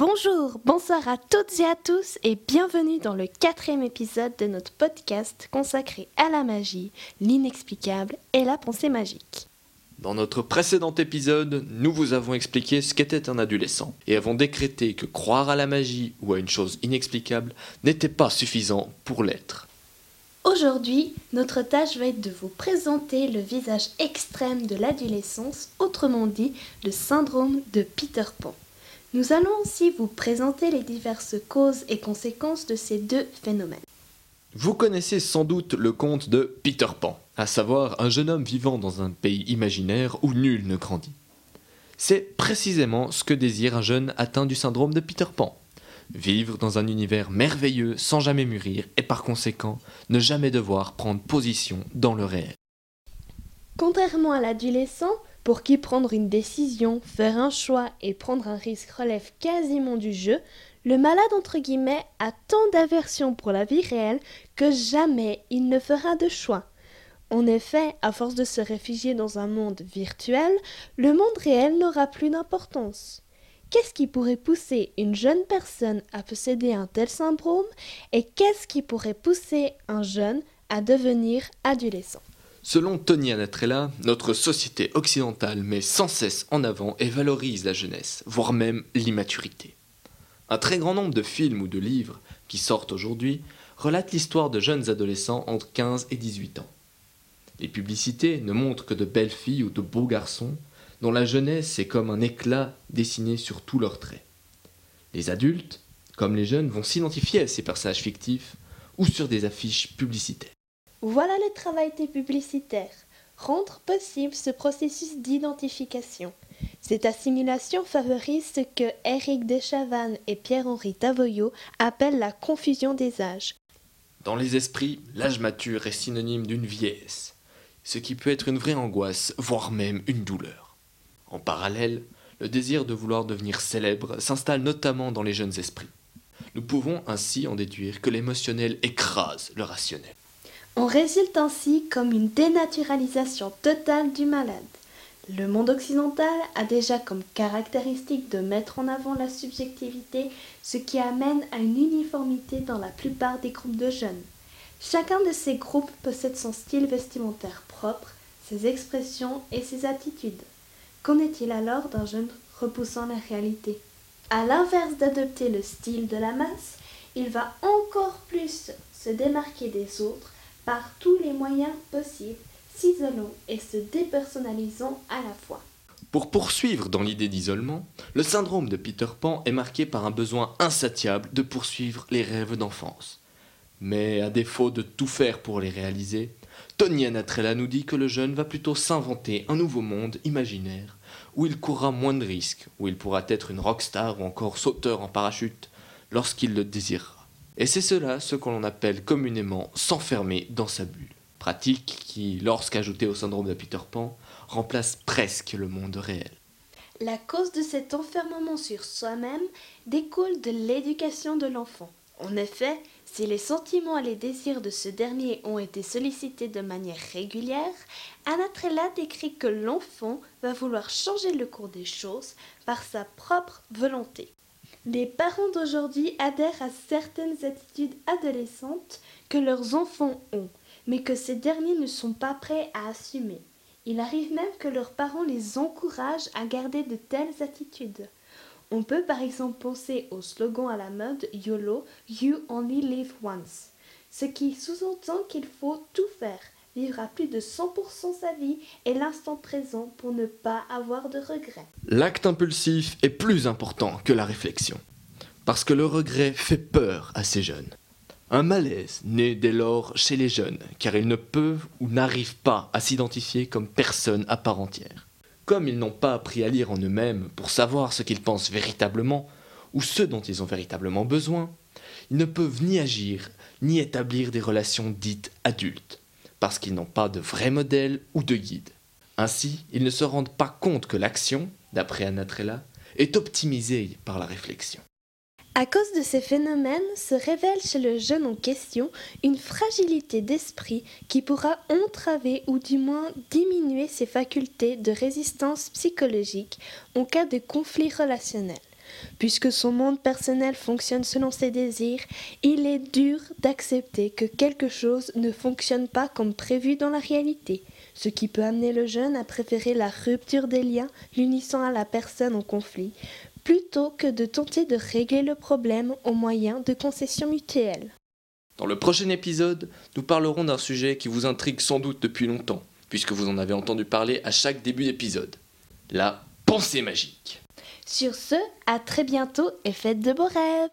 Bonjour, bonsoir à toutes et à tous et bienvenue dans le quatrième épisode de notre podcast consacré à la magie, l'inexplicable et la pensée magique. Dans notre précédent épisode, nous vous avons expliqué ce qu'était un adolescent et avons décrété que croire à la magie ou à une chose inexplicable n'était pas suffisant pour l'être. Aujourd'hui, notre tâche va être de vous présenter le visage extrême de l'adolescence, autrement dit le syndrome de Peter Pan. Nous allons aussi vous présenter les diverses causes et conséquences de ces deux phénomènes. Vous connaissez sans doute le conte de Peter Pan, à savoir un jeune homme vivant dans un pays imaginaire où nul ne grandit. C'est précisément ce que désire un jeune atteint du syndrome de Peter Pan. Vivre dans un univers merveilleux sans jamais mûrir et par conséquent ne jamais devoir prendre position dans le réel. Contrairement à l'adolescent, pour qui prendre une décision, faire un choix et prendre un risque relève quasiment du jeu, le malade entre guillemets a tant d'aversion pour la vie réelle que jamais il ne fera de choix. En effet, à force de se réfugier dans un monde virtuel, le monde réel n'aura plus d'importance. Qu'est-ce qui pourrait pousser une jeune personne à posséder un tel syndrome et qu'est-ce qui pourrait pousser un jeune à devenir adolescent? Selon Tony Anatrella, notre société occidentale met sans cesse en avant et valorise la jeunesse, voire même l'immaturité. Un très grand nombre de films ou de livres qui sortent aujourd'hui relatent l'histoire de jeunes adolescents entre 15 et 18 ans. Les publicités ne montrent que de belles filles ou de beaux garçons dont la jeunesse est comme un éclat dessiné sur tous leurs traits. Les adultes, comme les jeunes, vont s'identifier à ces personnages fictifs ou sur des affiches publicitaires. Voilà le travail des publicitaires. Rendre possible ce processus d'identification. Cette assimilation favorise ce que Éric Deschavannes et Pierre-Henri Tavoyot appellent la confusion des âges. Dans les esprits, l'âge mature est synonyme d'une vieillesse, ce qui peut être une vraie angoisse, voire même une douleur. En parallèle, le désir de vouloir devenir célèbre s'installe notamment dans les jeunes esprits. Nous pouvons ainsi en déduire que l'émotionnel écrase le rationnel. On résulte ainsi comme une dénaturalisation totale du malade. Le monde occidental a déjà comme caractéristique de mettre en avant la subjectivité, ce qui amène à une uniformité dans la plupart des groupes de jeunes. Chacun de ces groupes possède son style vestimentaire propre, ses expressions et ses attitudes. Qu'en est-il alors d'un jeune repoussant la réalité? À l'inverse d'adopter le style de la masse, il va encore plus se démarquer des autres par tous les moyens possibles, s'isolant et se dépersonnalisant à la fois. Pour poursuivre dans l'idée d'isolement, le syndrome de Peter Pan est marqué par un besoin insatiable de poursuivre les rêves d'enfance. Mais à défaut de tout faire pour les réaliser, Tony Anatrella nous dit que le jeune va plutôt s'inventer un nouveau monde imaginaire où il courra moins de risques, où il pourra être une rockstar ou encore sauteur en parachute lorsqu'il le désirera. Et c'est cela ce qu'on appelle communément s'enfermer dans sa bulle. Pratique qui, lorsqu'ajoutée au syndrome de Peter Pan, remplace presque le monde réel. La cause de cet enfermement sur soi-même découle de l'éducation de l'enfant. En effet, si les sentiments et les désirs de ce dernier ont été sollicités de manière régulière, Anatrella décrit que l'enfant va vouloir changer le cours des choses par sa propre volonté. Les parents d'aujourd'hui adhèrent à certaines attitudes adolescentes que leurs enfants ont, mais que ces derniers ne sont pas prêts à assumer. Il arrive même que leurs parents les encouragent à garder de telles attitudes. On peut par exemple penser au slogan à la mode YOLO, You Only Live Once, ce qui sous-entend qu'il faut tout faire, vivre à plus de 100% sa vie et l'instant présent pour ne pas avoir de regrets. L'acte impulsif est plus important que la réflexion, parce que le regret fait peur à ces jeunes. Un malaise naît dès lors chez les jeunes, car ils ne peuvent ou n'arrivent pas à s'identifier comme personne à part entière. Comme ils n'ont pas appris à lire en eux-mêmes pour savoir ce qu'ils pensent véritablement, ou ce dont ils ont véritablement besoin, ils ne peuvent ni agir, ni établir des relations dites adultes parce qu'ils n'ont pas de vrai modèle ou de guide. Ainsi, ils ne se rendent pas compte que l'action, d'après Anatrella, est optimisée par la réflexion. À cause de ces phénomènes se révèle chez le jeune en question une fragilité d'esprit qui pourra entraver ou du moins diminuer ses facultés de résistance psychologique en cas de conflit relationnel. Puisque son monde personnel fonctionne selon ses désirs, il est dur d'accepter que quelque chose ne fonctionne pas comme prévu dans la réalité, ce qui peut amener le jeune à préférer la rupture des liens l'unissant à la personne en conflit, plutôt que de tenter de régler le problème au moyen de concessions mutuelles. Dans le prochain épisode, nous parlerons d'un sujet qui vous intrigue sans doute depuis longtemps, puisque vous en avez entendu parler à chaque début d'épisode. La pensée magique. Sur ce, à très bientôt et faites de beaux rêves